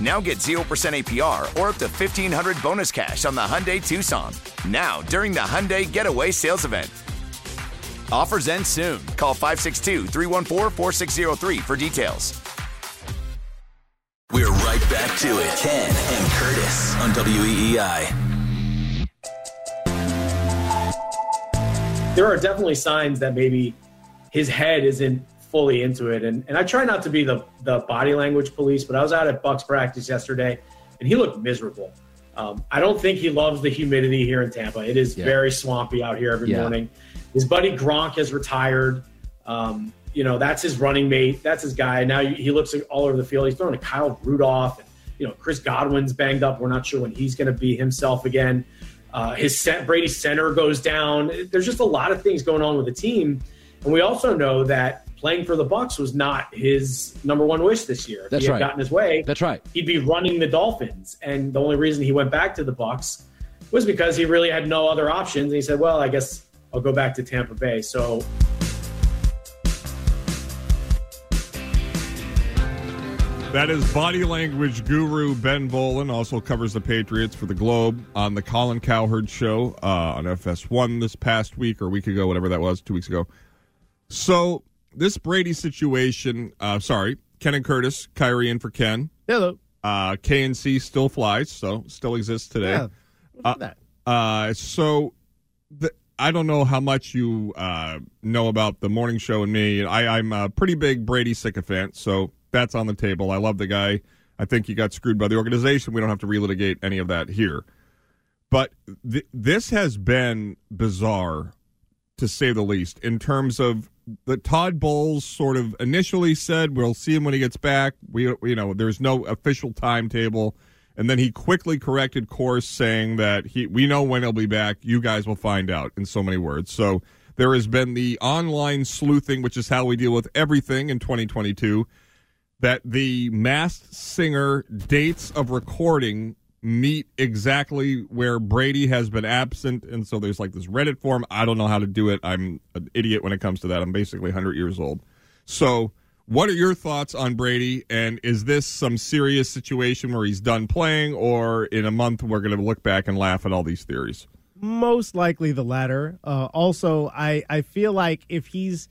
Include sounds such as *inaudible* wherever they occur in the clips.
Now get 0% APR or up to 1500 bonus cash on the Hyundai Tucson. Now, during the Hyundai Getaway Sales Event. Offers end soon. Call 562 314 4603 for details. We're right back to it. Ken and Curtis on WEEI. there are definitely signs that maybe his head isn't fully into it. And and I try not to be the the body language police, but I was out at Bucs practice yesterday, and he looked miserable. Um, I don't think he loves the humidity here in Tampa. It is Yeah. very swampy out here every Yeah. morning. His buddy Gronk has retired. Um, you know that's his running mate. That's his guy. Now he looks all over the field. He's throwing to Kyle Rudolph. And, you know Chris Godwin's banged up. We're not sure when he's going to be himself again. Uh, his set, Brady center goes down. There's just a lot of things going on with the team, and we also know that playing for the Bucs was not his number one wish this year. If That's he had right. gotten his way, That's right. he'd be running the Dolphins. And the only reason he went back to the Bucs was because he really had no other options. And he said, "Well, I guess I'll go back to Tampa Bay." So That is body language guru Ben Volin, also covers the Patriots for the Globe on the Colin Cowherd show uh, on FS1 this past week or a week ago, whatever that was, two weeks ago. So, this Brady situation, uh, sorry, Ken and Curtis, Kyrie in for Ken. Hello. Uh, KNC still flies, so still exists today. Yeah. Uh, that? uh, so, the, I don't know how much you uh, know about the morning show and me. I, I'm a pretty big Brady sycophant, so that's on the table. I love the guy. I think he got screwed by the organization. We don't have to relitigate any of that here. But th- this has been bizarre, to say the least, in terms of the Todd Bowles sort of initially said we'll see him when he gets back. We, you know, there's no official timetable, and then he quickly corrected course, saying that he we know when he'll be back. You guys will find out. In so many words, so there has been the online sleuthing, which is how we deal with everything in 2022 that the masked singer dates of recording meet exactly where Brady has been absent. And so there's like this Reddit form. I don't know how to do it. I'm an idiot when it comes to that. I'm basically 100 years old. So, what are your thoughts on Brady? And is this some serious situation where he's done playing, or in a month we're going to look back and laugh at all these theories? Most likely the latter. Uh, also, I, I feel like if he's.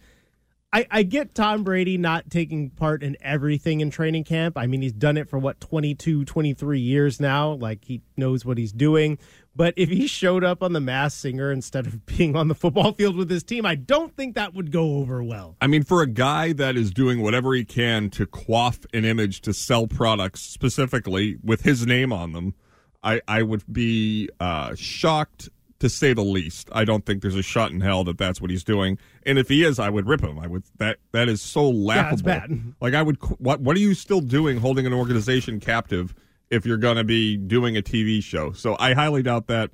I, I get Tom Brady not taking part in everything in training camp. I mean, he's done it for what, 22, 23 years now. Like, he knows what he's doing. But if he showed up on the masked singer instead of *laughs* being on the football field with his team, I don't think that would go over well. I mean, for a guy that is doing whatever he can to quaff an image to sell products specifically with his name on them, I, I would be uh, shocked to say the least. I don't think there's a shot in hell that that's what he's doing. And if he is, I would rip him. I would that that is so laughable. it's bad. Like I would. What what are you still doing, holding an organization captive if you're going to be doing a TV show? So I highly doubt that.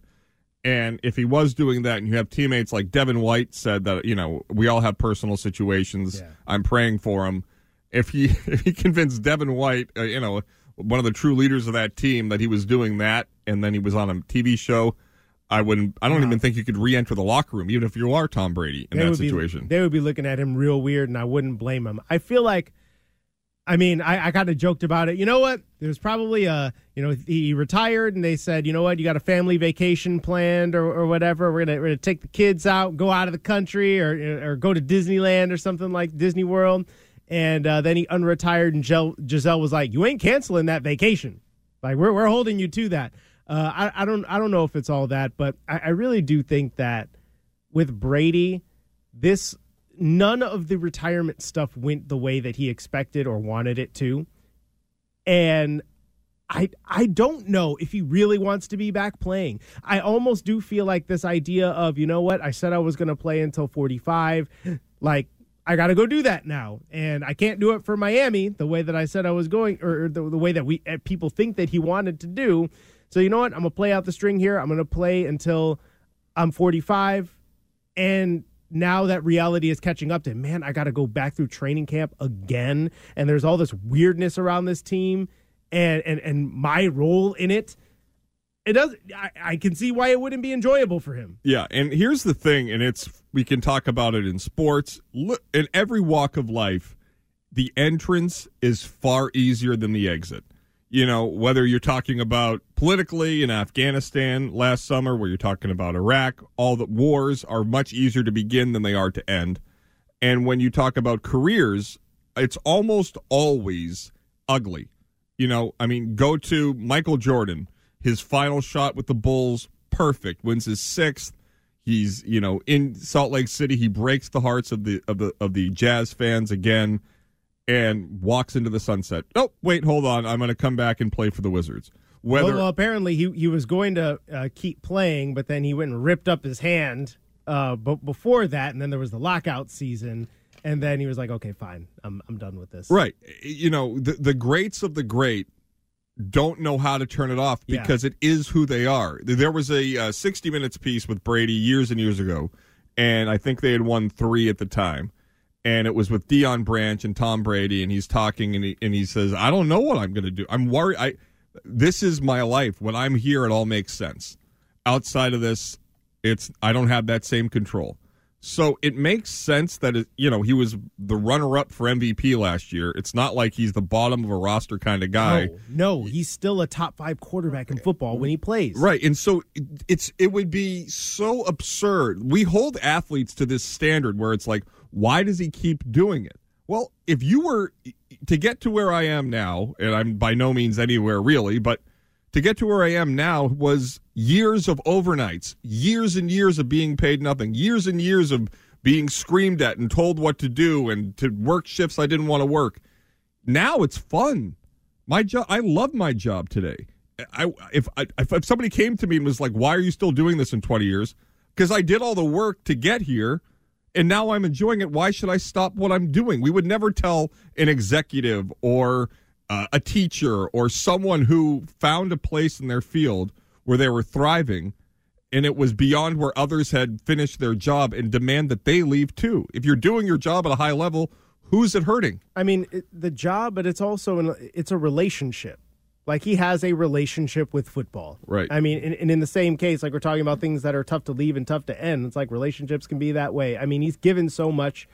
And if he was doing that, and you have teammates like Devin White said that you know we all have personal situations. I'm praying for him. If he *laughs* if he convinced Devin White, uh, you know, one of the true leaders of that team, that he was doing that, and then he was on a TV show, I wouldn't. I don't even think you could re-enter the locker room, even if you are Tom Brady in They that would be- situation. they would be looking at him real weird, and I wouldn't blame him. I feel like I mean, I, I kind of joked about it. You know what? There's probably a, you know, he retired and they said, you know what, you got a family vacation planned or, or whatever. We're gonna we're gonna take the kids out, go out of the country, or or go to Disneyland or something like Disney World. And uh, then he unretired, and Gisele was like, "You ain't canceling that vacation. Like we're we're holding you to that." Uh, I I don't I don't know if it's all that, but I, I really do think that with Brady, this none of the retirement stuff went the way that he expected or wanted it to. And I I don't know if he really wants to be back playing. I almost do feel like this idea of, you know what, I said I was going to play until 45, like I got to go do that now. And I can't do it for Miami the way that I said I was going or the, the way that we eh, people think that he wanted to do. So you know what? I'm to play out the string here. I'm to play until I'm 45 and now that reality is catching up to him. Man, I got to go back through training camp again, and there's all this weirdness around this team, and and and my role in it. It does. I, I can see why it wouldn't be enjoyable for him. Yeah, and here's the thing, and it's we can talk about it in sports, in every walk of life. The entrance is far easier than the exit you know, whether you're talking about politically in Afghanistan last summer, where you're talking about Iraq, all the wars are much easier to begin than they are to end. And when you talk about careers, it's almost always ugly. You know, I mean, go to Michael Jordan, his final shot with the Bulls, perfect, wins his sixth. He's, you know, in Salt Lake City, he breaks the hearts of the of the of the Jazz fans again and walks into the sunset. Oh, wait, hold on. I'm going to come back and play for the Wizards. Whether well, apparently he he was going to uh, keep playing, but then he went and ripped up his hand. Uh, but before that, and then there was the lockout season, and then he was like, "Okay, fine, I'm I'm done with this." Right. You know, the the greats of the great don't know how to turn it off because yeah. it is who they are. There was a uh, 60 minutes piece with Brady years and years ago, and I think they had won three at the time and it was with Deion Branch and Tom Brady, and he's talking, and he and he says, "I don't know what I'm going to do. I'm worried. I this is my life. When I'm here, it all makes sense. Outside of this, it's I don't have that same control. So it makes sense that it, you know he was the runner-up for MVP last year. It's not like he's the bottom of a roster kind of guy. No, no, he's still a top five quarterback in football when he plays. Right, and so it's it would be so absurd. We hold athletes to this standard where it's like why does he keep doing it? Well, if you were to get to where I am now, and I'm by no means anywhere really, but to get to where I am now was years of overnights, years and years of being paid nothing, years and years of being screamed at and told what to do and to work shifts I didn't want to work. Now it's fun. My job, I love my job today. I if I, if somebody came to me and was like, "Why are you still doing this in 20 years?" Because I did all the work to get here and now I'm enjoying it. Why should I stop what I'm doing? We would never tell an executive or uh, a teacher or someone who found a place in their field where they were thriving and it was beyond where others had finished their job and demand that they leave too. If you're doing your job at a high level, who's it hurting? I mean, it, the job, but it's also an, it's a relationship. Like he has a relationship with football. Right. I mean, and, and, in the same case, like we're talking about things that are tough to leave and tough to end. It's like relationships can be that way. I mean, he's given so much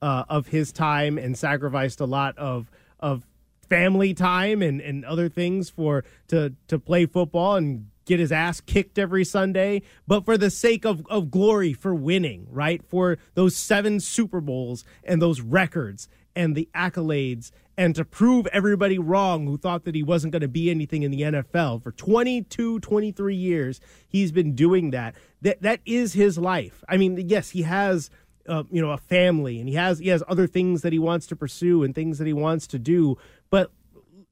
uh, of his time and sacrificed a lot of of family time and, and other things for to to play football and get his ass kicked every Sunday, but for the sake of, of glory for winning, right? For those seven Super Bowls and those records and the accolades and to prove everybody wrong who thought that he wasn't going to be anything in the NFL for 22 23 years he's been doing that that that is his life i mean yes he has uh, you know a family and he has he has other things that he wants to pursue and things that he wants to do but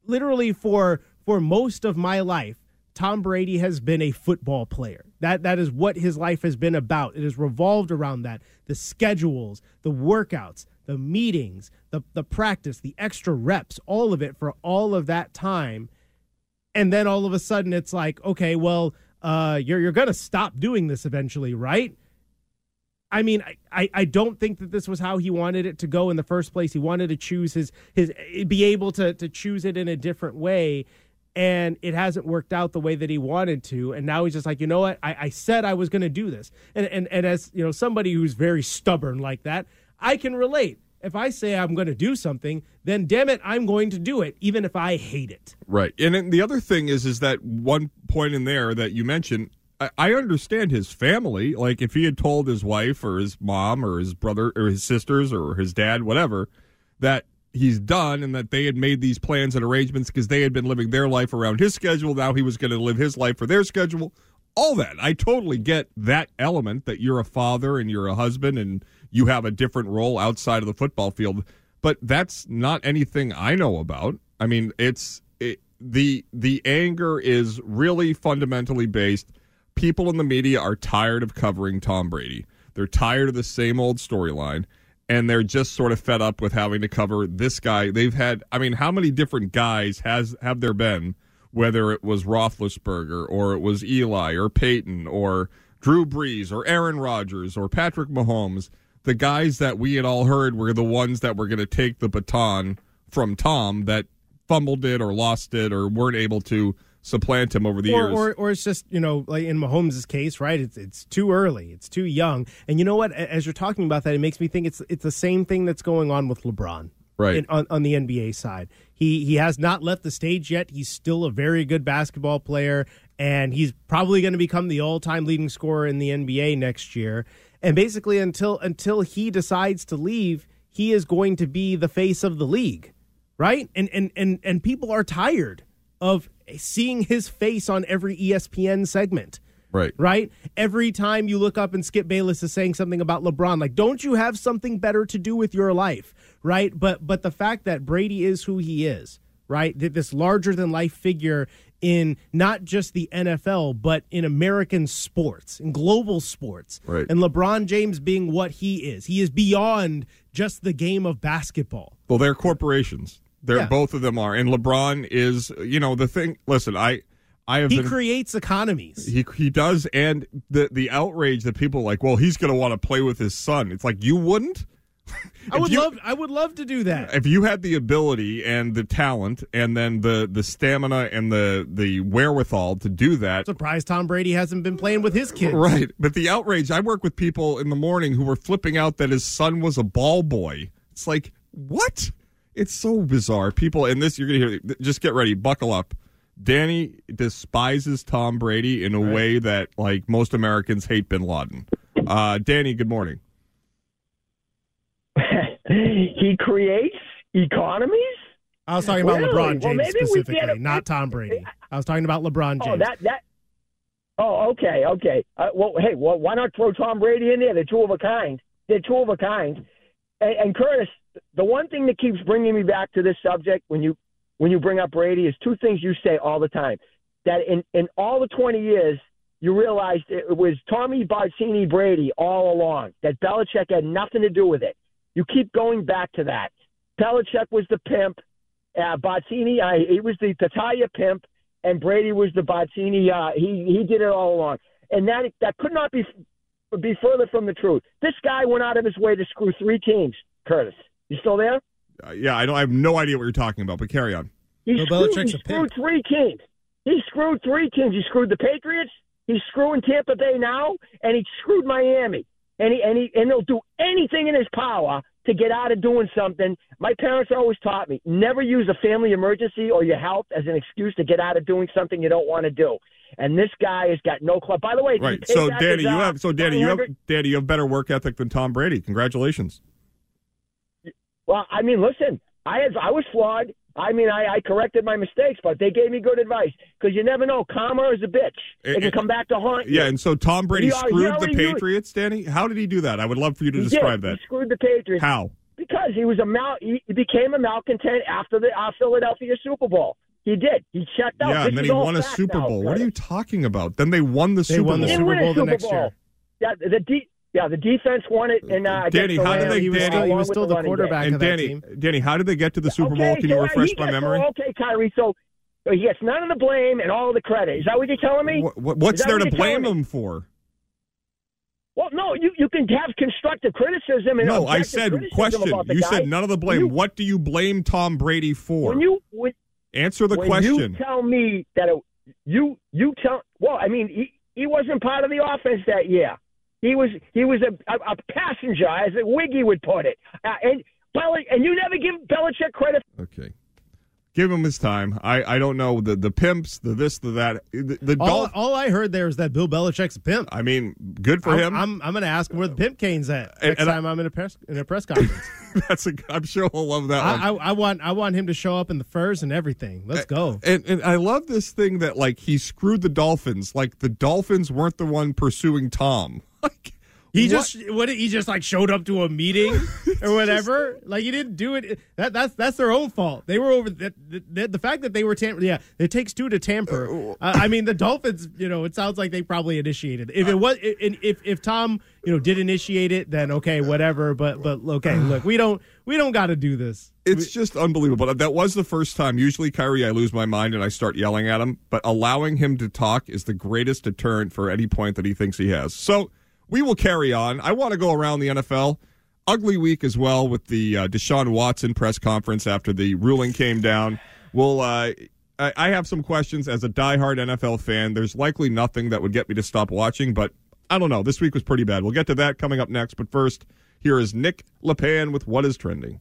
literally for for most of my life Tom Brady has been a football player. That that is what his life has been about. It has revolved around that. The schedules, the workouts, the meetings, the the practice, the extra reps, all of it for all of that time. And then all of a sudden it's like, okay, well, uh, you're you're gonna stop doing this eventually, right? I mean, I, I don't think that this was how he wanted it to go in the first place. He wanted to choose his his be able to to choose it in a different way. And it hasn't worked out the way that he wanted to. And now he's just like, you know what? I, I said I was gonna do this. And and and as you know, somebody who's very stubborn like that, I can relate. If I say I'm going to do something, then damn it, I'm going to do it, even if I hate it. Right. And the other thing is, is that one point in there that you mentioned, I, understand his family. Like if he had told his wife or his mom or his brother or his sisters or his dad, whatever, that he's done and that they had made these plans and arrangements because they had been living their life around his schedule. Now he was going to live his life for their schedule. All that. I totally get that element that you're a father and you're a husband and you have a different role outside of the football field. But that's not anything I know about. I mean, it's it, the the anger is really fundamentally based. People in the media are tired of covering Tom Brady. They're tired of the same old storyline and they're just sort of fed up with having to cover this guy. They've had, I mean, how many different guys has have there been? Whether it was Roethlisberger or it was Eli or Peyton or Drew Brees or Aaron Rodgers or Patrick Mahomes, the guys that we had all heard were the ones that were going to take the baton from Tom that fumbled it or lost it or weren't able to supplant him over the or, years. Or, or it's just you know like in Mahomes' case, right? It's it's too early, it's too young, and you know what? As you're talking about that, it makes me think it's it's the same thing that's going on with LeBron, right? In, on on the NBA side, he he has not left the stage yet. He's still a very good basketball player, and he's probably going to become the all time leading scorer in the NBA next year. And basically, until until he decides to leave, he is going to be the face of the league, right? And and and and people are tired of seeing his face on every ESPN segment. Right. Right? Every time you look up and Skip Bayless is saying something about LeBron, like, don't you have something better to do with your life? Right? But but the fact that Brady is who he is, right? That This larger than life figure in not just the NFL, but in American sports, in global sports. Right. And LeBron James being what he is. He is beyond just the game of basketball. Well, they're corporations. They're Yeah. both of them are, and LeBron is. You know the thing. Listen, I, I have He been. creates economies. he he does, and the the outrage that people are like, well, he's going to want to play with his son. It's like you wouldn't. *laughs* I would you- love I would love to do that. If you had the ability and the talent, and then the the stamina and the the wherewithal to do that, Surprised Tom Brady hasn't been playing with his kids. Right. But the outrage, I work with people in the morning who were flipping out that his son was a ball boy. It's like, what? It's so bizarre. People, and this, you're going to hear, just get ready, buckle up. Danny despises Tom Brady in a way that, like, most Americans hate bin Laden. Uh, Danny, good morning. *laughs* he creates economies. I was talking about Really? LeBron James maybe we specifically, a- not Tom Brady. I was talking about LeBron James. Oh, that that. Oh, okay, okay. Uh, well, hey, well, why not throw Tom Brady in there? They're two of a kind. They're two of a kind. And, and Curtis, the one thing that keeps bringing me back to this subject when you when you bring up Brady is two things you say all the time. That in in all the twenty years, you realized it was Tommy Barzini Brady all along. That Belichick had nothing to do with it. You keep going back to that. Belichick was the pimp. Uh, Barzini, uh, he was the Tattaglia pimp, and Brady was the Barzini. Uh, he he did it all along, and that that could not be be further from the truth. This guy went out of his way to screw three teams. Curtis, you still there? Uh, yeah, I don't. I have no idea what you're talking about, but carry on. He Bill screwed, he screwed three teams. He screwed three teams. He screwed the Patriots. He's screwing Tampa Bay now, and he screwed Miami. And he and he and he'll do anything in his power to get out of doing something. My parents always taught me never use a family emergency or your health as an excuse to get out of doing something you don't want to do. And this guy has got no club. By the way, Right. So, Danny, you have so Danny, you have Danny, you have better work ethic than Tom Brady. Congratulations. Well, I mean, listen, I had I was flawed. I mean, I, I corrected my mistakes, but they gave me good advice because you never know. Karma is a bitch. It, It- can come back to haunt you. Yeah, and so Tom Brady He already- he screwed the already knew it. Patriots, Danny. How did he do that? I would love for you to He describe did. that. He screwed the Patriots. How? Because he was a mal. He he became a malcontent after the uh, Philadelphia Super Bowl. He did. He checked out. Yeah, This and then he won a fact Super now, Bowl. What are you talking about? Then they won the They Super won the Bowl. He Super didn't win a Bowl the Super next Bowl. year. Yeah, the de- yeah the defense won it, and uh, Danny, how did they- he was Danny- still, he was still the running game. quarterback and of that team. Danny, how did they get to the Super okay, Bowl? Can you so, uh, refresh my memory? okay, Kyrie. So uh, he gets none of the blame and all the credit. Is that what you're telling me? What, what- what's there what to blame him for? Well, no, you, you can have constructive criticism and No, I said question. You guy. said none of the blame. You- what do you blame Tom Brady for? When you when, Answer the when question. you tell me that it, you you tell well, I mean he, he wasn't part of the offense that year. He was he was a, a, a passenger, as a Wiggy would put it. Uh, and Bel- and you never give Belichick credit. Okay. Give him his time. I, I don't know the the pimps, the this, the that. The, the All, Dolph- all I heard there is that Bill Belichick's a pimp. I mean, good for I'm, him. I'm, I'm going to ask him where the pimp cane's at And- next and I- time I, am in a press in a press conference. *laughs* That's a. I'm sure he'll love that one. I, I, I want I want him to show up in the furs and everything. Let's go. And, and I love this thing that like he screwed the Dolphins. Like the Dolphins weren't the one pursuing Tom. *laughs* Like He what- just what he just like showed up to a meeting *laughs* or whatever. like he didn't do it. That that's that's their own fault. They were over the, the, the fact that they were tamper. Yeah, it takes two to tamper. Uh, I mean, the Dolphins. You know, it sounds like they probably initiated. If it was, if if, if Tom, you know, did initiate it, then okay, whatever. But but okay, look, we don't we don't got to do this. It's just unbelievable. That was the first time. Usually, Kyrie, I lose my mind and I start yelling at him. But allowing him to talk is the greatest deterrent for any point that he thinks he has. So we will carry on. I want to go around the NFL. Ugly week as well with the uh, Deshaun Watson press conference after the ruling came down. We'll. Uh, I have some questions as a diehard NFL fan. There's likely nothing that would get me to stop watching, but I don't know. This week was pretty bad. We'll get to that coming up next. But first, here is Nick LePan with what is trending.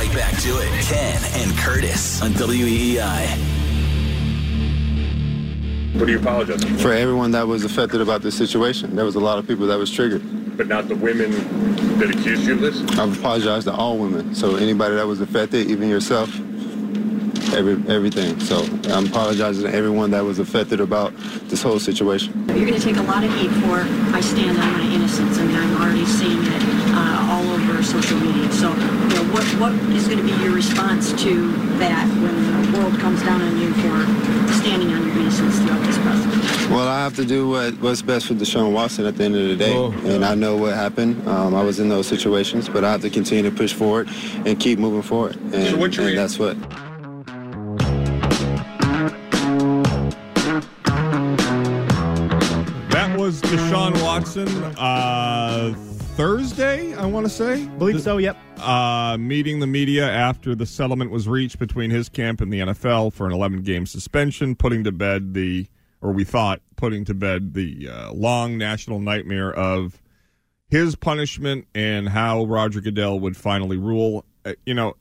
We're right back to it. Ken and Curtis on WEEI. What do you apologize for? For everyone that was affected about this situation, there was a lot of people that was triggered. But not the women that accused you of this? I've apologized to all women. So anybody that was affected, even yourself, every everything. So I'm apologizing to everyone that was affected about this whole situation. You're going to take a lot of heat for I stand on my innocence. I mean, I'm already seeing it uh, all social media. So, you know, what what is going to be your response to that when the world comes down on you for standing on your innocence throughout this process? Well, I have to do what, what's best for Deshaun Watson at the end of the day. And I know what happened. Um, I was in those situations, but I have to continue to push forward and keep moving forward. And, So what's your and that's what. That was Deshaun Watson uh, Thursday, I want to say. Believe so. Yep. Uh, meeting the media after the settlement was reached between his camp and the NFL for an 11 game suspension, putting to bed the, or we thought, putting to bed the uh, long national nightmare of his punishment and how Roger Goodell would finally rule. Uh, you know,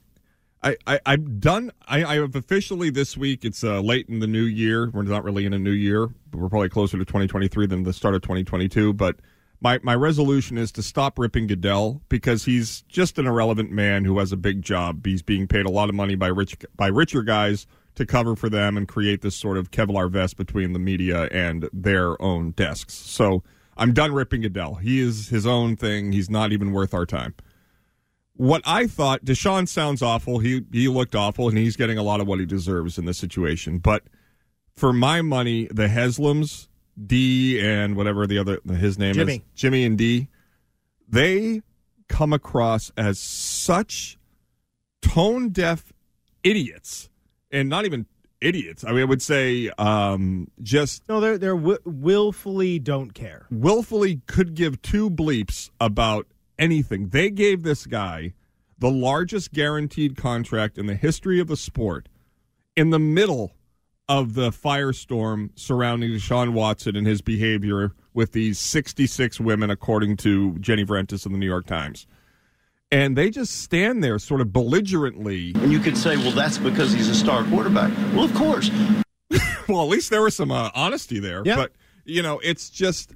I, I I've done. I, I have officially this week. It's uh, late in the new year. We're not really in a new year, but we're probably closer to 2023 than the start of 2022. But my my resolution is to stop ripping Goodell because he's just an irrelevant man who has a big job. He's being paid a lot of money by rich by richer guys to cover for them and create this sort of Kevlar vest between the media and their own desks. So I'm done ripping Goodell. He is his own thing. He's not even worth our time what I thought, Deshaun sounds awful. He he looked awful, and he's getting a lot of what he deserves in this situation. But for my money, the Haslams, Dee and whatever the other his name Jimmy. is, Jimmy and Dee, they come across as such tone deaf idiots, and not even idiots. I mean, I would say um, just No, they're they're wi- willfully don't care. willfully could give two bleeps about anything. They gave this guy the largest guaranteed contract in the history of the sport in the middle of the firestorm surrounding Deshaun Watson and his behavior with these 66 women, according to Jenny Vrentas in the New York Times. And they just stand there sort of belligerently. And you could say, well, that's because he's a star quarterback. Well, of course. *laughs* well, at least there was some uh, honesty there. Yeah. But you know, it's just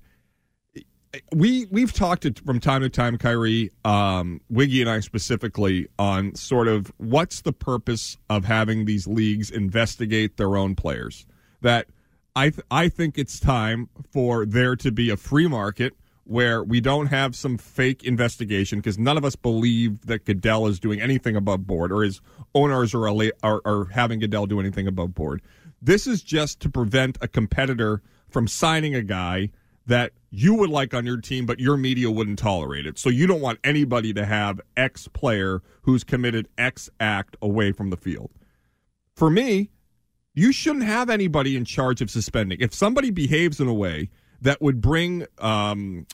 we we've talked it from time to time, Kyrie, um, Wiggy, and I specifically on sort of what's the purpose of having these leagues investigate their own players. That I th- I think it's time for there to be a free market where we don't have some fake investigation because none of us believe that Goodell is doing anything above board or his owners are, are are having Goodell do anything above board. This is just to prevent a competitor from signing a guy that you would like on your team, but your media wouldn't tolerate it. So you don't want anybody to have X player who's committed X act away from the field. For me, you shouldn't have anybody in charge of suspending. If somebody behaves in a way that would bring um,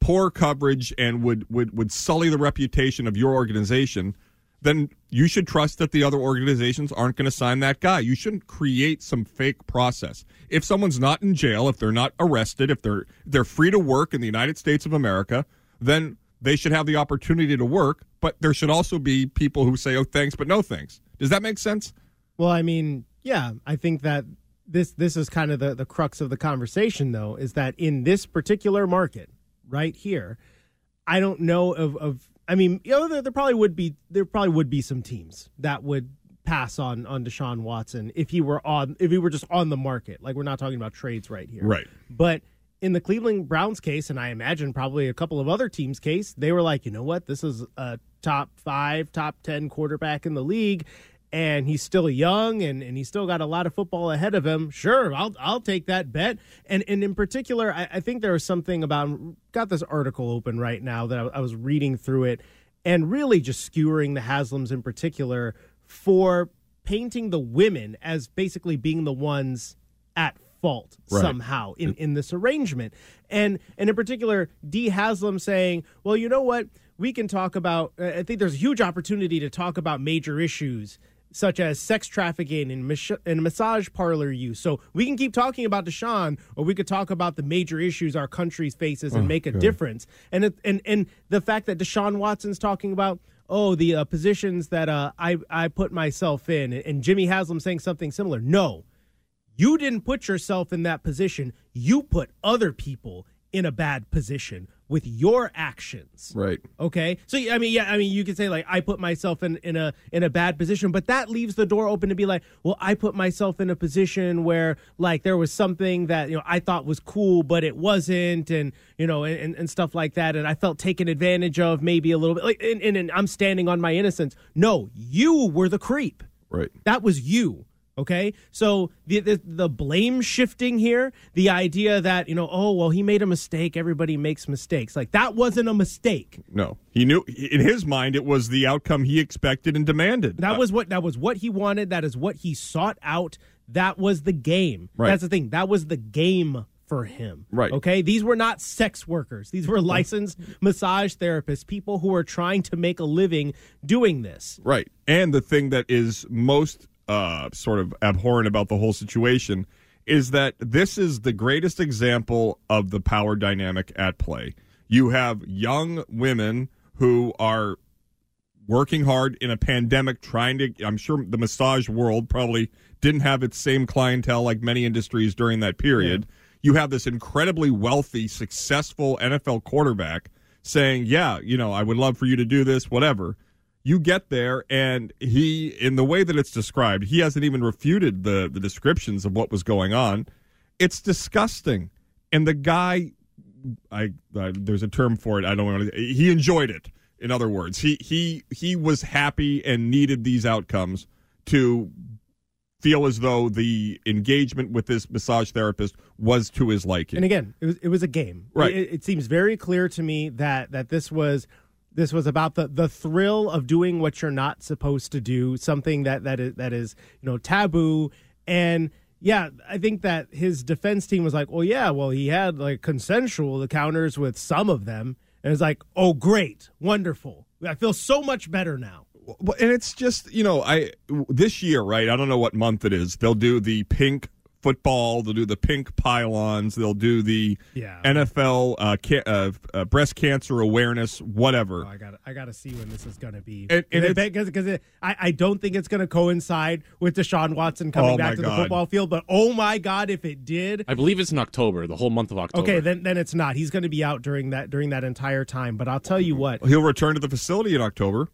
poor coverage and would, would, would sully the reputation of your organization, then you should trust that the other organizations aren't going to sign that guy. You shouldn't create some fake process. If someone's not in jail, if they're not arrested, if they're they're free to work in the United States of America, then they should have the opportunity to work, but there should also be people who say, "Oh, thanks, but no thanks." Does that make sense? Well, I mean, yeah, I think that this this is kind of the the crux of the conversation, though, is that in this particular market right here, I don't know of of. I mean, you know, there, there probably would be there probably would be some teams that would pass on on Deshaun Watson if he were on if he were just on the market. Like we're not talking about trades right here, Right. But in the Cleveland Browns case, and I imagine probably a couple of other teams' case, they were like, you know what, this is a top five, top ten quarterback in the league, and he's still young and, and he's still got a lot of football ahead of him. Sure, I'll I'll take that bet. And and in particular, I, I think there was something about got this article open right now that I, I was reading through it and really just skewering the Haslams in particular for painting the women as basically being the ones at fault Right. somehow in, in this arrangement. And and in particular, Dee Haslam saying, well, you know what? We can talk about, I think there's a huge opportunity to talk about major issues such as sex trafficking and, mas- and massage parlor use. So we can keep talking about Deshaun, or we could talk about the major issues our country faces and Oh, make a God. difference. And it, and and the fact that Deshaun Watson's talking about oh the uh, positions that uh, I I put myself in, and Jimmy Haslam saying something similar. No, you didn't put yourself in that position. You put other people in a bad position with your actions. Right. Okay. So I mean, yeah, I mean, you could say like I put myself in in a in a bad position, but that leaves the door open to be like, well, I put myself in a position where like there was something that you know I thought was cool, but it wasn't, and you know, and, and stuff like that, and I felt taken advantage of maybe a little bit. Like, and, and, and I'm standing on my innocence. No, you were the creep. Right. That was you. Okay, so the, the the blame shifting here, the idea that you know, oh well, he made a mistake. Everybody makes mistakes. Like that wasn't a mistake. No, he knew in his mind it was the outcome he expected and demanded. That uh, was what that was what he wanted. That is what he sought out. That was the game. Right. That's the thing. That was the game for him. Right. Okay. These were not sex workers. These were licensed massage therapists, people who are trying to make a living doing this. Right. And the thing that is most uh, sort of abhorrent about the whole situation is that this is the greatest example of the power dynamic at play. You have young women who are working hard in a pandemic, trying to. I'm sure the massage world probably didn't have its same clientele like many industries during that period. You have this incredibly wealthy, successful NFL quarterback saying, Yeah, you know, I would love for you to do this, whatever you get there and he in the way that it's described he hasn't even refuted the the descriptions of what was going on it's disgusting and the guy i uh, there's a term for it i don't want to he enjoyed it In other words, he he he was happy and needed these outcomes to feel as though the engagement with this massage therapist was to his liking. And again, it was it was a game. Right. It, it seems very clear to me that that this was this was about the the thrill of doing what you're not supposed to do, something that that is that is you know taboo. And yeah, I think that his defense team was like, well, yeah, well, he had like consensual encounters with some of them, and it's like, oh, great, wonderful. I feel so much better now. And it's just you know I this year right I don't know what month it is they'll do the pink football they'll do the pink pylons they'll do the Yeah. NFL uh, ca- uh, uh, breast cancer awareness whatever Oh, I got I got to see when this is going to be And- and it's- because because I, I don't think it's going to coincide with Deshaun Watson coming Oh, back to God. the football field. But oh my God, if it did, I believe it's in October, the whole month of October. okay, then then it's not. He's going to be out during that during that entire time. But I'll tell you what, he'll return to the facility in October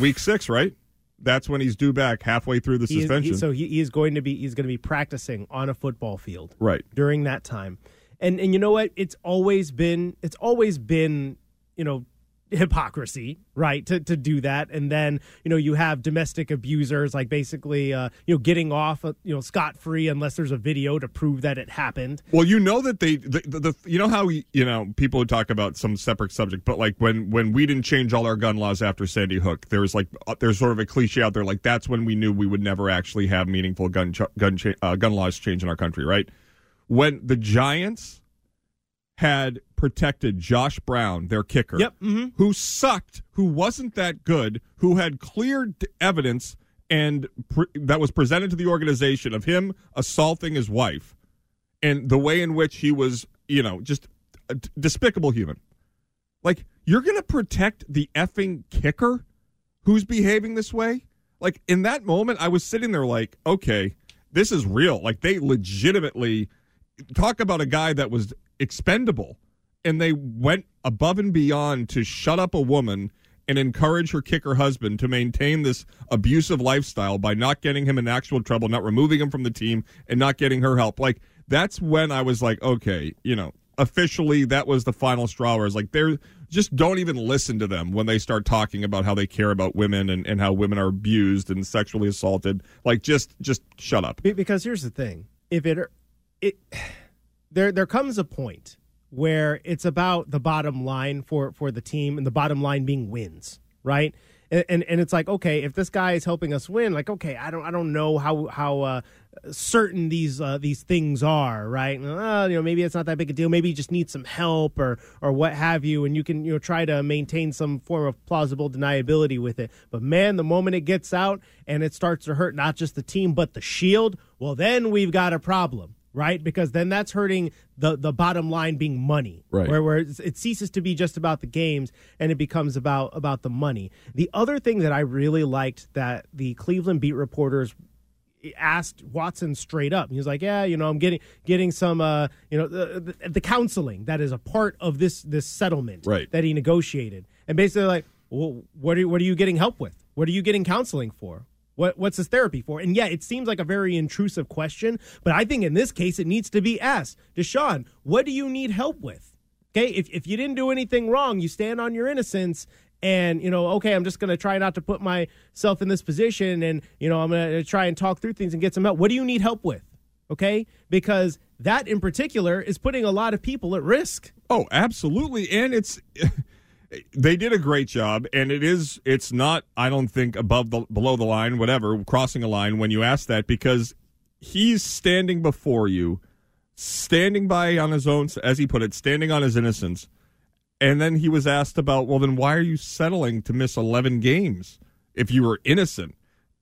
week six right that's when he's due back halfway through the he is, suspension he, so he, he is going to be he's going to be practicing on a football field right during that time. And and you know what? It's always been it's always been you know hypocrisy right to, to do that and then you know you have domestic abusers like basically uh, you know getting off uh, you know scot free unless there's a video to prove that it happened Well, you know that they the, the, the you know how you know people talk about some separate subject, but like when when we didn't change all our gun laws after Sandy Hook, there's like uh, there's sort of a cliche out there like that's when we knew we would never actually have meaningful gun ch- gun cha- uh, gun laws change in our country, right? When the Giants had protected Josh Brown, their kicker, Yep, mhm. who sucked, who wasn't that good, who had clear evidence and pre- that was presented to the organization of him assaulting his wife and the way in which he was, you know, just a d- despicable human. Like, you're going to protect the effing kicker who's behaving this way? Like, in that moment, I was sitting there like, okay, this is real. Like, they legitimately talk about a guy that was expendable and they went above and beyond to shut up a woman and encourage her kicker husband to maintain this abusive lifestyle by not getting him in actual trouble, not removing him from the team, and not getting her help. Like that's when I was like, okay, you know, officially that was the final straw. Where I was like, they're just don't even listen to them when they start talking about how they care about women and, and how women are abused and sexually assaulted. Like just just shut up. Because here's the thing if it it *sighs* there there comes a point where it's about the bottom line for for the team and the bottom line being wins right? And and, and it's like okay if this guy is helping us win like okay i don't i don't know how how uh certain these uh, these things are right? Uh, you know maybe it's not that big a deal. Maybe you just need some help or or what have you and you can you know try to maintain some form of plausible deniability with it. But man the moment it gets out and it starts to hurt not just the team but the shield well then we've got a problem right because then that's hurting the the bottom line being money Right. where where it ceases to be just about the games and it becomes about about the money the other thing that i really liked that the cleveland beat reporters asked Watson straight up. He was like, "Yeah, you know, I'm getting getting some, uh, you know, the, the, the counseling that is a part of this this settlement Right. that he negotiated." And basically, like, well, what are what are you getting help with? What are you getting counseling for? What what's this therapy for? And yeah, it seems like a very intrusive question, but I think in this case it needs to be asked. Deshaun, what do you need help with? Okay, if if you didn't do anything wrong, you stand on your innocence and you know okay i'm just going to try not to put myself in this position and you know i'm going to uh, try and talk through things and get some help what do you need help with okay because that in particular is putting a lot of people at risk Oh, absolutely. And it's *laughs* they did a great job and it is it's not I don't think above the below the line whatever crossing a line when you ask that because he's standing before you standing by on his own as he put it standing on his innocence. And then he was asked about well then why are you settling to miss 11 games if you were innocent?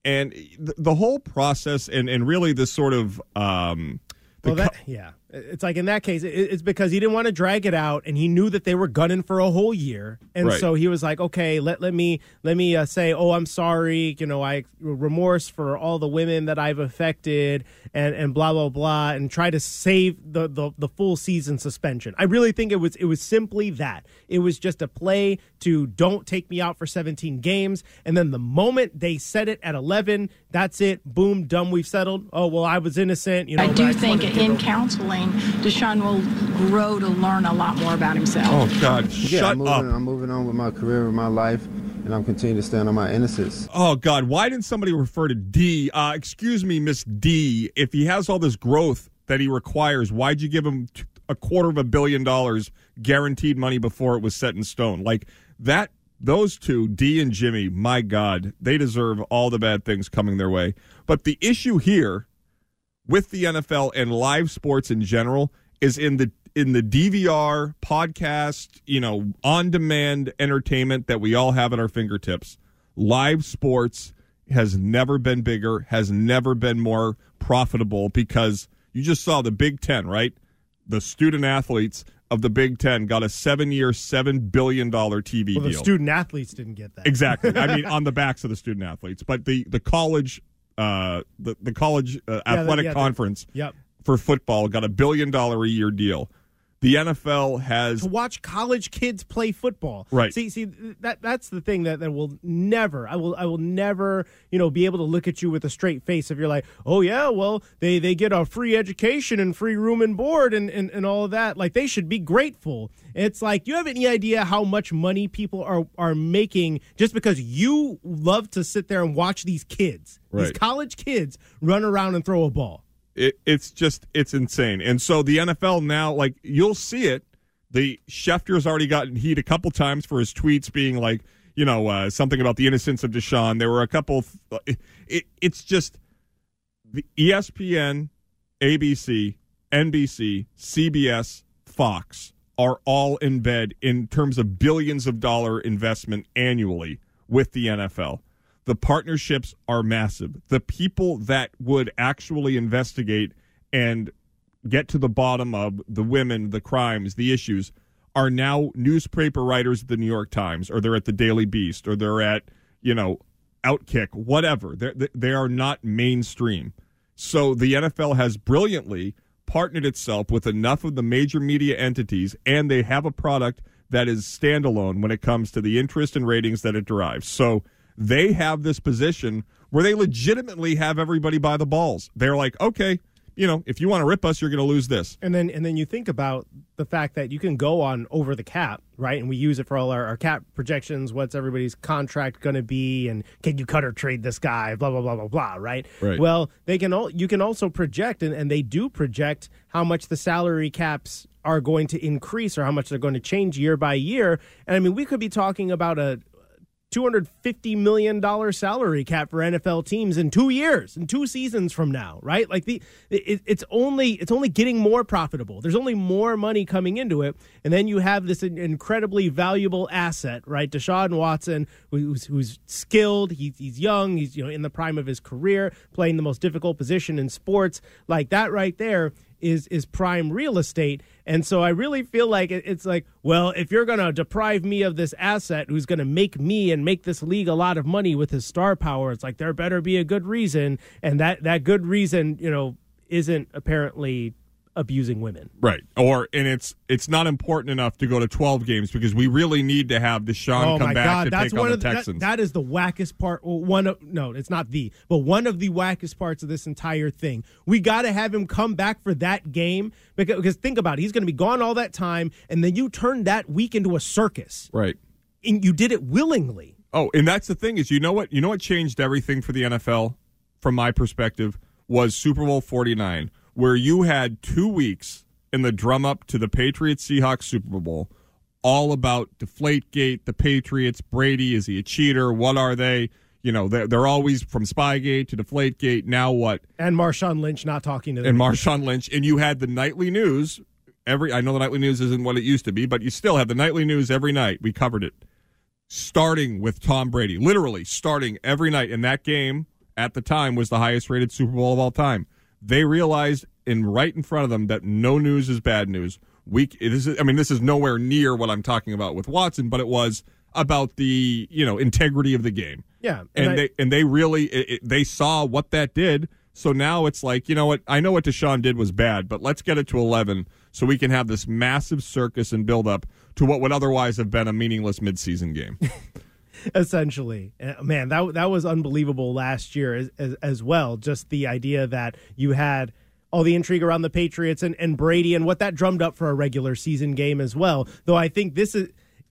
And the, the whole process and and really this sort of um the well that yeah it's like in that case it's because he didn't want to drag it out and he knew that they were gunning for a whole year. And Right. so he was like okay let let me let me uh, say oh i'm sorry you know i remorse for all the women that i've affected and and blah blah blah and try to save the the, the full season suspension. I really think it was it was simply that. It was just a play to don't take me out for 17 games. And then the moment they set it at 11 that's it. Boom done we've settled. Oh well i was innocent you know I do just think in counseling, playing, Deshaun will grow to learn a lot more about himself. Oh God, yeah, shut I'm moving, up. I'm moving on with my career, with my life, and I'm continuing to stand on my innocence. Oh God, why didn't somebody refer to D? Uh, excuse me, Miss D. If he has all this growth that he requires, why'd you give him t- a quarter of a billion dollars guaranteed money before it was set in stone? Like that. Those two, D and Jimmy, my God, they deserve all the bad things coming their way. But the issue here with the NFL and live sports in general is in the in the DVR podcast, you know, on demand entertainment that we all have at our fingertips. Live sports has never been bigger, has never been more profitable because you just saw the Big 10, right? The student athletes of the Big 10 got a 7-year, 7 billion dollar TV Well, the deal. student athletes didn't get that. Exactly. I mean, *laughs* on the backs of the student athletes, but the the college, uh, the the college uh, Yeah, the- athletic yeah, the- conference, Yep. for football got a billion dollar a year deal. The NFL has to watch college kids play football. Right. See, see that that's the thing that, that will never I will I will never, you know, be able to look at you with a straight face if you're like, Oh yeah, well, they they get a free education and free room and board and, and, and all of that. Like they should be grateful. It's like you have any idea how much money people are are making just because you love to sit there and watch these kids. These college kids run around and throw a ball. It, it's just it's insane. And so the NFL now, like you'll see it. The Schefter's already gotten heat a couple times for his tweets being like, you know, uh, something about the innocence of Deshaun. There were a couple. It, it, it's just the ESPN, ABC, NBC, CBS, Fox are all in bed in terms of billions of dollar investment annually with the NFL. The partnerships are massive. The people that would actually investigate and get to the bottom of the women, the crimes, the issues are now newspaper writers at the New York Times or they're at the Daily Beast or they're at, you know, Outkick, whatever. They're, they are not mainstream. So the NFL has brilliantly partnered itself with enough of the major media entities, and they have a product that is standalone when it comes to the interest and ratings that it derives. So they have this position where they legitimately have everybody by the balls. They're like, okay, you know, if you want to rip us, you're going to lose this. And then and then you think about the fact that you can go on over the cap, right? And we use it for all our, our cap projections. What's everybody's contract going to be? And can you cut or trade this guy? Blah blah blah blah blah. Right. Right. Well, they can. All, you can also project, and, and they do project how much the salary caps are going to increase or how much they're going to change year by year. And I mean, we could be talking about a $250 million salary cap for NFL teams in two years, in two seasons from now, right? Like the it, it's only it's only getting more profitable. There's only more money coming into it, and then you have this incredibly valuable asset, right? Deshaun Watson, who's, who's skilled, he's, he's young, he's you know in the prime of his career, playing the most difficult position in sports, like that right there is is prime real estate. And so I really feel like it's like, well, if you're going to deprive me of this asset who's going to make me and make this league a lot of money with his star power, it's like there better be a good reason. And that that good reason, you know, isn't apparently abusing women. Right. Or and it's it's not important enough to go to 12 games because we really need to have Deshaun oh come my back God, to that's take one on the of the, that- Texans. that is the wackest part. well, One of no, it's not the, but one of the wackest parts of this entire thing. We got to have him come back for that game because, because think about it, he's going to be gone all that time, and then you turn that week into a circus, right. and you did it willingly. Oh, and that's the thing is, you know what? You know what changed everything for the NFL, from my perspective, was Super Bowl Forty Nine, where you had two weeks in the drum up to the Patriots Seahawks Super Bowl, all about Deflategate, the Patriots, Brady, is he a cheater? What are they? You know, they're, they're always from Spygate to Deflategate. Now what? And Marshawn Lynch not talking to them. and Marshawn Lynch, and you had the nightly news. Every I know the nightly news isn't what it used to be, but you still have the nightly news every night. We covered it, starting with Tom Brady, literally starting every night. And that game at the time was the highest rated Super Bowl of all time. They realized in right in front of them that no news is bad news. We this is I mean this is nowhere near what I'm talking about with Watson, but it was about the you know integrity of the game Yeah, and, I- they and they really it, it- they saw what that did. So now it's like you know what I know what Deshaun did was bad, but let's get it to eleven so we can have this massive circus and build up to what would otherwise have been a meaningless midseason game. *laughs* essentially Uh, man that that was unbelievable last year as, as, as well just the idea that you had all the intrigue around the Patriots and, and Brady and what that drummed up for a regular season game as well. Though I think this is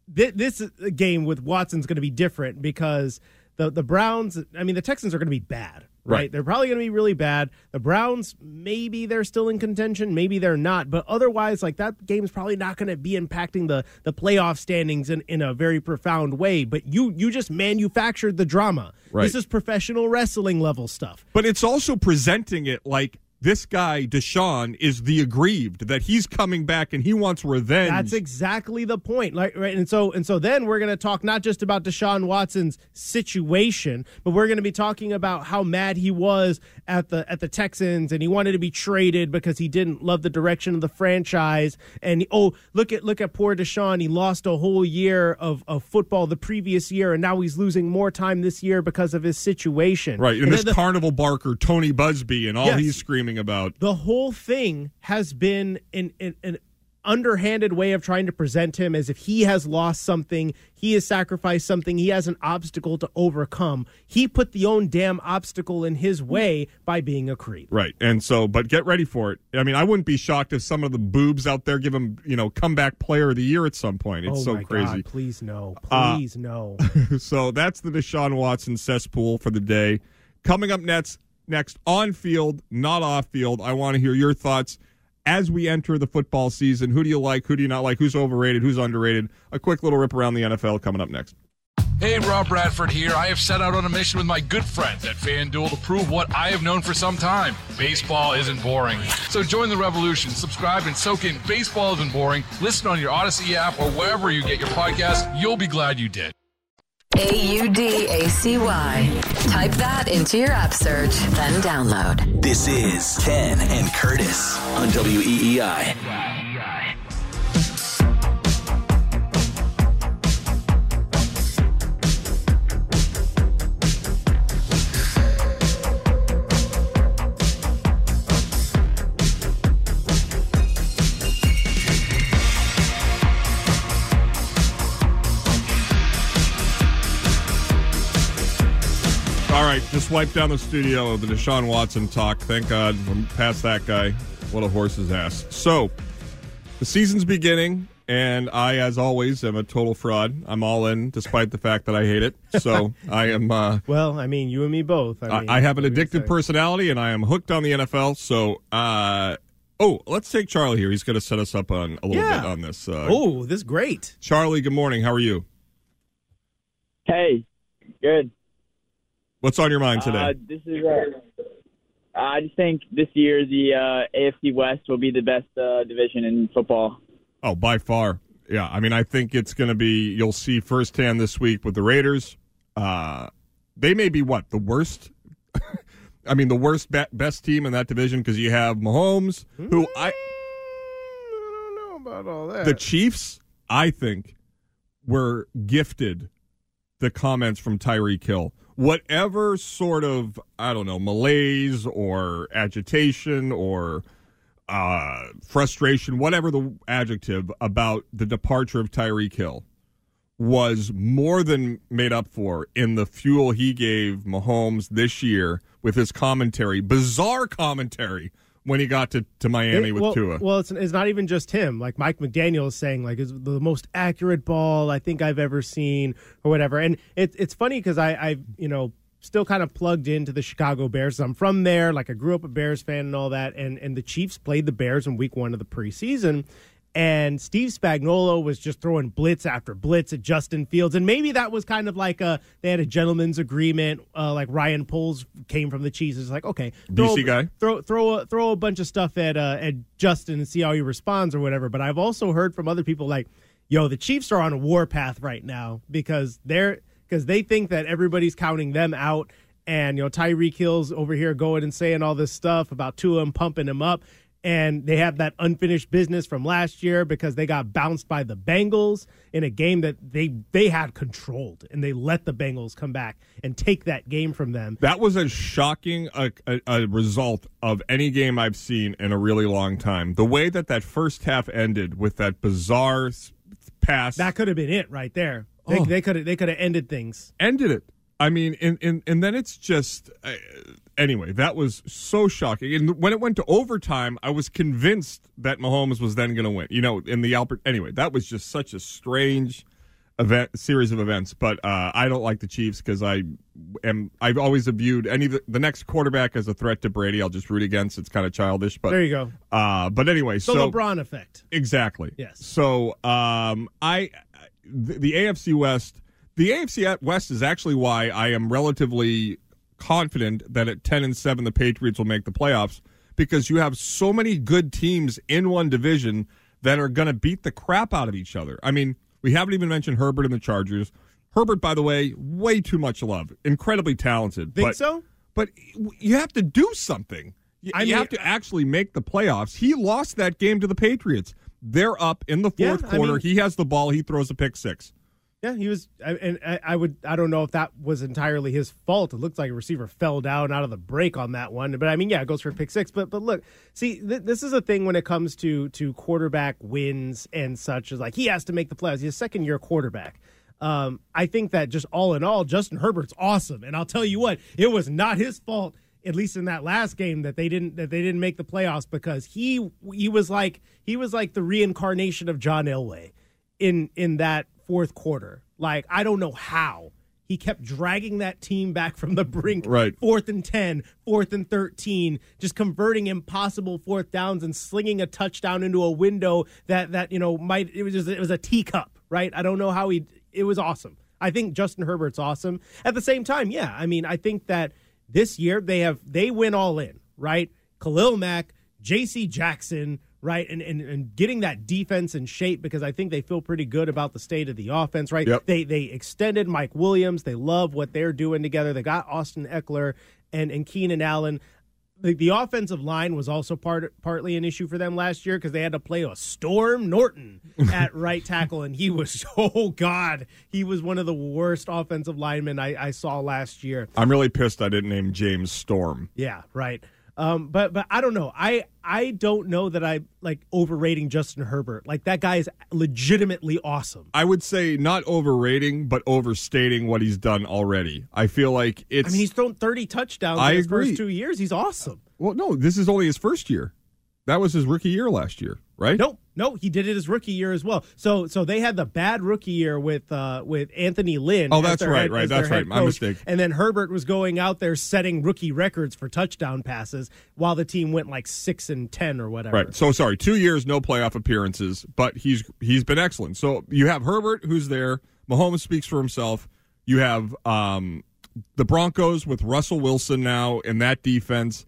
this, this game with Watson's going to be different because the the Browns. I mean, the Texans are going to be bad. Right. Right. They're probably going to be really bad. The Browns, maybe they're still in contention, maybe they're not. But otherwise, like that game's probably not going to be impacting the the playoff standings in, in a very profound way. But you you just manufactured the drama. Right. This is professional wrestling level stuff. But it's also presenting it like this guy, Deshaun, is the aggrieved, that he's coming back and he wants revenge. That's exactly the point. Like right, and so and so then we're going to talk not just about Deshaun Watson's situation, but we're going to be talking about how mad he was at the at the Texans and he wanted to be traded because he didn't love the direction of the franchise. And oh, look at look at poor Deshaun. He lost a whole year of, of football the previous year, and now he's losing more time this year because of his situation. right. And, And this the- carnival barker, Tony Busby, and all Yes. he's screaming about. the whole thing has been an, an, an underhanded way of trying to present him as if he has lost something, he has sacrificed something, he has an obstacle to overcome. He put the own damn obstacle in his way by being a creep. Right. And so, but get ready for it. I mean, I wouldn't be shocked if some of the boobs out there give him, you know, comeback player of the year at some point. It's oh so crazy. God, please no. Uh, Please no. *laughs* so that's the Deshaun Watson cesspool for the day. Coming up next, next on field, not off field. I want to hear your thoughts as we enter the football season. Who do you like? Who do you not like? Who's overrated? Who's underrated? A quick little rip around the NFL coming up next. Hey, Rob Bradford here. I have set out on a mission with my good friends at FanDuel to prove what I have known for some time. Baseball isn't boring. So join the revolution. Subscribe and soak in Baseball Isn't Boring. Listen on your Audacy app or wherever you get your podcast. You'll be glad you did. A U D A C Y. Type that into your app search, then download. This is Ken and Curtis on WEEI. Right, just wipe down the studio of the Deshaun Watson talk. Thank God we're past that guy. What a horse's ass. So, the season's beginning, and I, as always, am a total fraud. I'm all in, despite the fact that I hate it. So, *laughs* I am. Uh, well, I mean, you and me both. I, I, mean, I have an what do you addictive personality, and I am hooked on the NFL. So, uh, oh, let's take Charlie here. He's going to set us up on a little Yeah. bit on this. Uh, Oh, this is great. Charlie, good morning. How are you? Hey, good. What's on your mind today? Uh, this is. Uh, I just think this year the uh, AFC West will be the best uh, division in football. Oh, by far. Yeah, I mean, I think it's going to be. You'll see firsthand this week with the Raiders. Uh, they may be what the worst. *laughs* I mean, the worst be- best team in that division because you have Mahomes, who I I don't know about all that. the Chiefs. I think were gifted the comments from Tyreek Hill. Whatever sort of I don't know malaise or agitation or uh, frustration, whatever the adjective about the departure of Tyreek Hill was more than made up for in the fuel he gave Mahomes this year with his commentary, bizarre commentary when he got to, to Miami It- with well, Tua. Well, it's, it's not even just him. Like Mike McDaniel is saying, like, it's the most accurate ball I think I've ever seen, or whatever. And it, it's funny because I, I, you know, still kind of plugged into the Chicago Bears. I'm from there. Like, I grew up a Bears fan and all that. And and the Chiefs played the Bears in Week One of the preseason. And Steve Spagnuolo was just throwing blitz after blitz at Justin Fields, and maybe that was kind of like a they had a gentleman's agreement. Uh, like Ryan Poles came from the Chiefs, it's like okay, throw- DC guy. throw throw a, throw a bunch of stuff at uh, at Justin and see how he responds or whatever. But I've also heard from other people like, "Yo, the Chiefs are on a warpath right now because they're because they think that everybody's counting them out." And you know Tyreek Hill's over here going and saying all this stuff about Tua and pumping him up, and they have that unfinished business from last year because they got bounced by the Bengals in a game that they they had controlled, and they let the Bengals come back and take that game from them. That was as shocking a, a, a result of any game I've seen in a really long time. The way that that first half ended with that bizarre pass That could have been it right there. They Oh. they could have they could have ended things. ended it. I mean, and, and, and then it's just, uh, anyway, that was so shocking. And when it went to overtime, I was convinced that Mahomes was then going to win. You know, in the Albert. Anyway, that was just such a strange event series of events. But uh, I don't like the Chiefs because I am. I've always viewed any the, the next quarterback as a threat to Brady. I'll just root against. It's kind of childish, but There you go. Uh, but anyway, The so LeBron effect. Exactly. Yes. So um, I the, the AFC West, the AFC West is actually why I am relatively confident that at ten and seven the Patriots will make the playoffs because you have so many good teams in one division that are going to beat the crap out of each other. I mean, we haven't even mentioned Herbert and the Chargers. Herbert, by the way, way too much love. Incredibly talented. Think but, so? But you have to do something. You, I you have to actually make the playoffs. He lost that game to the Patriots. They're up in the Yeah, fourth I quarter. mean- he has the ball. He throws a pick six. Yeah, he was, and I, would, I don't know if that was entirely his fault. It looked like a receiver fell down out of the break on that one, but I mean, yeah, it goes for a pick six. But, but look, see, th- this is a thing when it comes to to quarterback wins and such. Is like he has to make the playoffs. He's a second year quarterback. Um, I think that just all in all, Justin Herbert's awesome, and I'll tell you what, it was not his fault. At least in that last game, that they didn't that they didn't make the playoffs because he he was like he was like the reincarnation of John Elway in in that fourth quarter. Like I don't know how he kept dragging that team back from the brink. Right. Fourth and 10, fourth and 13, just converting impossible fourth downs and slinging a touchdown into a window that that you know might it was just, it was a teacup, right? I don't know how he it was awesome. I think Justin Herbert's awesome. At the same time, yeah, I mean, I think that this year they have they went all in, right? Khalil Mack, J.C. Jackson, right, and, and and getting that defense in shape because I think they feel pretty good about the state of the offense, right? Yep. They they extended Mike Williams. They love what they're doing together. They got Austin Ekeler and and Keenan Allen. The, the offensive line was also part partly an issue for them last year because they had to play a Storm Norton *laughs* at right tackle, and he was *laughs* oh god, he was one of the worst offensive linemen I, I saw last year. I'm really pissed I didn't name James Storm. Yeah, right. Um, but but I don't know. I I don't know that I like overrating Justin Herbert. Like that guy is legitimately awesome. I would say not overrating, but overstating what he's done already. I feel like it's. I mean, he's thrown thirty touchdowns I in his agree. first two years. He's awesome. well, no, this is only his first year. That was his rookie year last year, right? No, no, he did it his rookie year as well. So so they had the bad rookie year with uh with Anthony Lynn. Oh, that's right, head- right, that's right. My mistake. And then Herbert was going out there setting rookie records for touchdown passes while the team went like six and ten or whatever. Right. So sorry, two years, no playoff appearances, but he's he's been excellent. So you have Herbert, who's there. Mahomes speaks for himself. You have um, the Broncos with Russell Wilson now in that defense.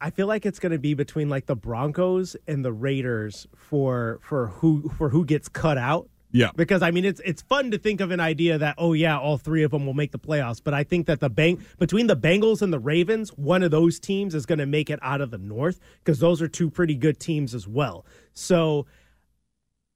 I feel like it's going to be between like the Broncos and the Raiders for for who for who gets cut out. Yeah. Because I mean it's it's fun to think of an idea that oh yeah all three of them will make the playoffs, but I think that the bang between the Bengals and the Ravens, one of those teams is going to make it out of the North because those are two pretty good teams as well. So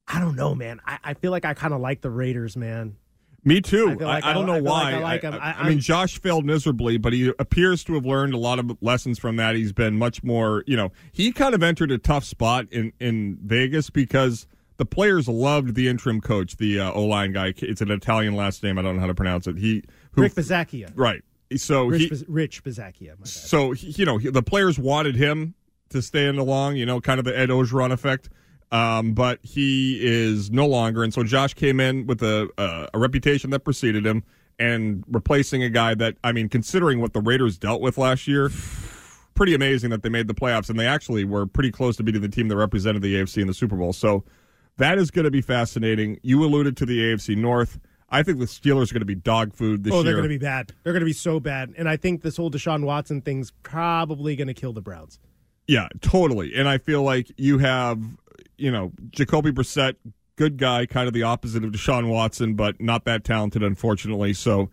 I don't know, man. I, I feel like I kind of like the Raiders, man. Me too. I like I, I don't I- know feel like why. I like him. I- I mean, Josh failed miserably, but he appears to have learned a lot of lessons from that. He's been much more, you know, he kind of entered a tough spot in, in Vegas because the players loved the interim coach, the uh, O line guy. It's an Italian last name. I don't know how to pronounce it. He who, Rick Bisaccia. right. So Rich, he, Rich Bisaccia. So he, you know he, the players wanted him to stand along, you know, kind of the Ed Orgeron effect. Um, but he is no longer, and so Josh came in with a uh, a reputation that preceded him, and replacing a guy that I mean, considering what the Raiders dealt with last year, pretty amazing that they made the playoffs, and they actually were pretty close to beating the team that represented the AFC in the Super Bowl. So that is going to be fascinating. You alluded to the AFC North. I think the Steelers are going to be dog food this year. oh, they're going to be bad. They're going to be so bad. And I think this whole Deshaun Watson thing's probably going to kill the Browns. Yeah, totally. And I feel like you have, you know, Jacoby Brissett, good guy, kind of the opposite of Deshaun Watson, but not that talented, unfortunately. So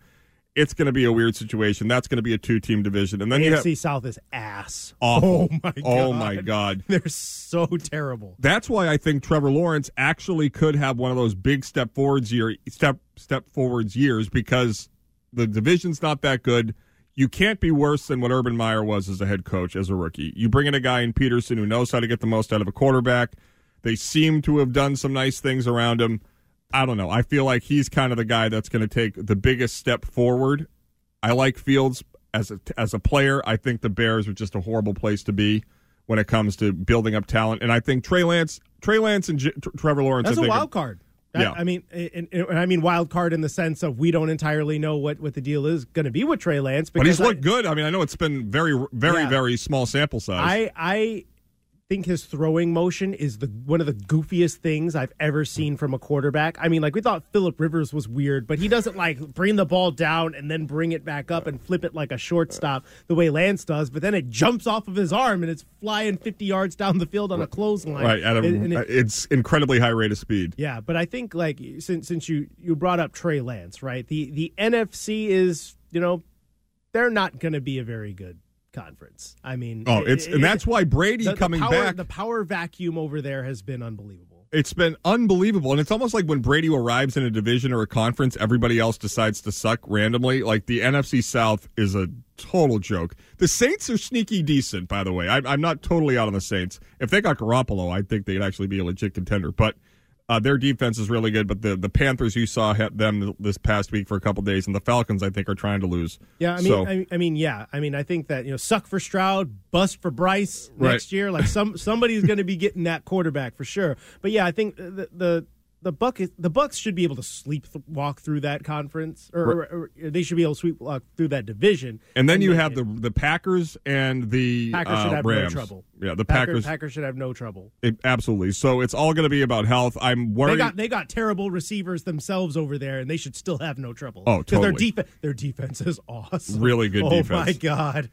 it's going to be a weird situation. That's going to be a two team division. And then you have AFC South is ass. awful. Oh my god. Oh my God. *laughs* They're so terrible. That's why I think Trevor Lawrence actually could have one of those big step forwards year step step forwards years because the division's not that good. You can't be worse than what Urban Meyer was as a head coach as a rookie. You bring in a guy in Pederson who knows how to get the most out of a quarterback. They seem to have done some nice things around him. I don't know. I feel like he's kind of the guy that's going to take the biggest step forward. I like Fields. as a as a player, I think the Bears are just a horrible place to be when it comes to building up talent. And I think Trey Lance, Trey Lance, and J- Trevor Lawrence. That's I a wild card. That- Yeah. I mean, and, and I mean wild card in the sense of we don't entirely know what, what the deal is going to be with Trey Lance. But he's because I- looked good. I mean, I know it's been very, very, Yeah. very small sample size. I I think his throwing motion is the one of the goofiest things I've ever seen from a quarterback. I mean, like we thought Philip Rivers was weird, but he doesn't like bring the ball down and then bring it back up and flip it like a shortstop the way Lance does. But then it jumps off of his arm and it's flying fifty yards down the field on a clothesline. right, at a, And- and it- it's incredibly high rate of speed. yeah, but I think like since since you you brought up Trey Lance, right? The the NFC is you know they're not going to be a very good conference. I mean, Oh, it's- and that's why Brady the- the coming power- back- The power vacuum over there has been unbelievable. It's been unbelievable, and it's almost like when Brady arrives in a division or a conference, everybody else decides to suck randomly. Like the NFC South is a total joke. The Saints are sneaky decent, by the way. I, I'm not totally out on the Saints. If they got Garoppolo, I think they'd actually be a legit contender. But uh, their defense is really good. But the the Panthers, you saw had them this past week for a couple days, and the Falcons, I think, are trying to lose. Yeah, I mean, So- I, I mean, yeah, I mean, I think that you know, suck for Stroud, bust for Bryce Right. next year. Like some somebody's going to be getting that quarterback for sure. But yeah, I think the the the buck the Bucs should be able to sleep walk through that conference, or, or, or they should be able to sweep walk through that division. and then you make have it. the the Packers and the Packers should uh, have Rams. no trouble. Yeah, the Packer- Packers. Packers should have no trouble. It, absolutely. So it's all going to be about health. I'm worried. They got they got terrible receivers themselves over there, and they should still have no trouble. Oh, Because their totally. defense their defense is *laughs* awesome. Really good oh, defense. my god.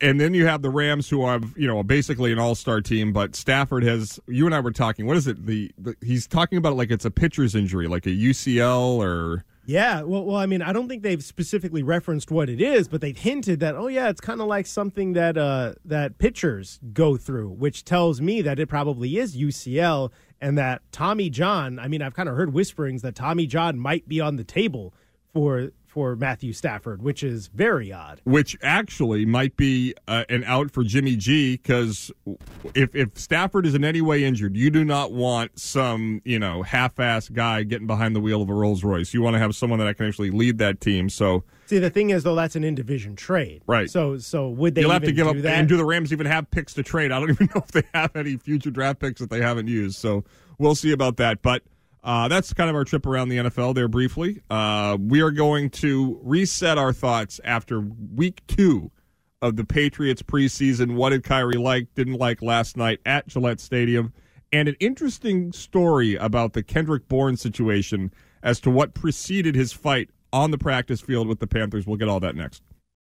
And then you have the Rams, who have you know basically an all-star team. But Stafford has. You and I were talking. What is it? The, the he's talking about it like it's a pitcher's injury, like a UCL or. Yeah, well, well, I mean, I don't think they've specifically referenced what it is, but they've hinted that, oh yeah, it's kind of like something that uh, that pitchers go through, which tells me that it probably is UCL, and that Tommy John. I mean, I've kind of heard whisperings that Tommy John might be on the table for for Matthew Stafford, which is very odd. Which actually might be uh, an out for Jimmy G because if if Stafford is in any way injured, you do not want some you know half-ass guy getting behind the wheel of a Rolls Royce. You want to have someone that can actually lead that team. So See, the thing is, though, that's an in division trade, Right. So, so would they you'll have to give up. that? And do the Rams even have picks to trade? I don't *laughs* even know if they have any future draft picks that they haven't used. So we'll see about that. But uh, that's kind of our trip around the NFL there briefly. Uh, we are going to reset our thoughts after week two of the Patriots preseason. What did Kyrie like, didn't like last night at Gillette Stadium? And an interesting story about the Kendrick Bourne situation as to what preceded his fight on the practice field with the Panthers. We'll get all that next.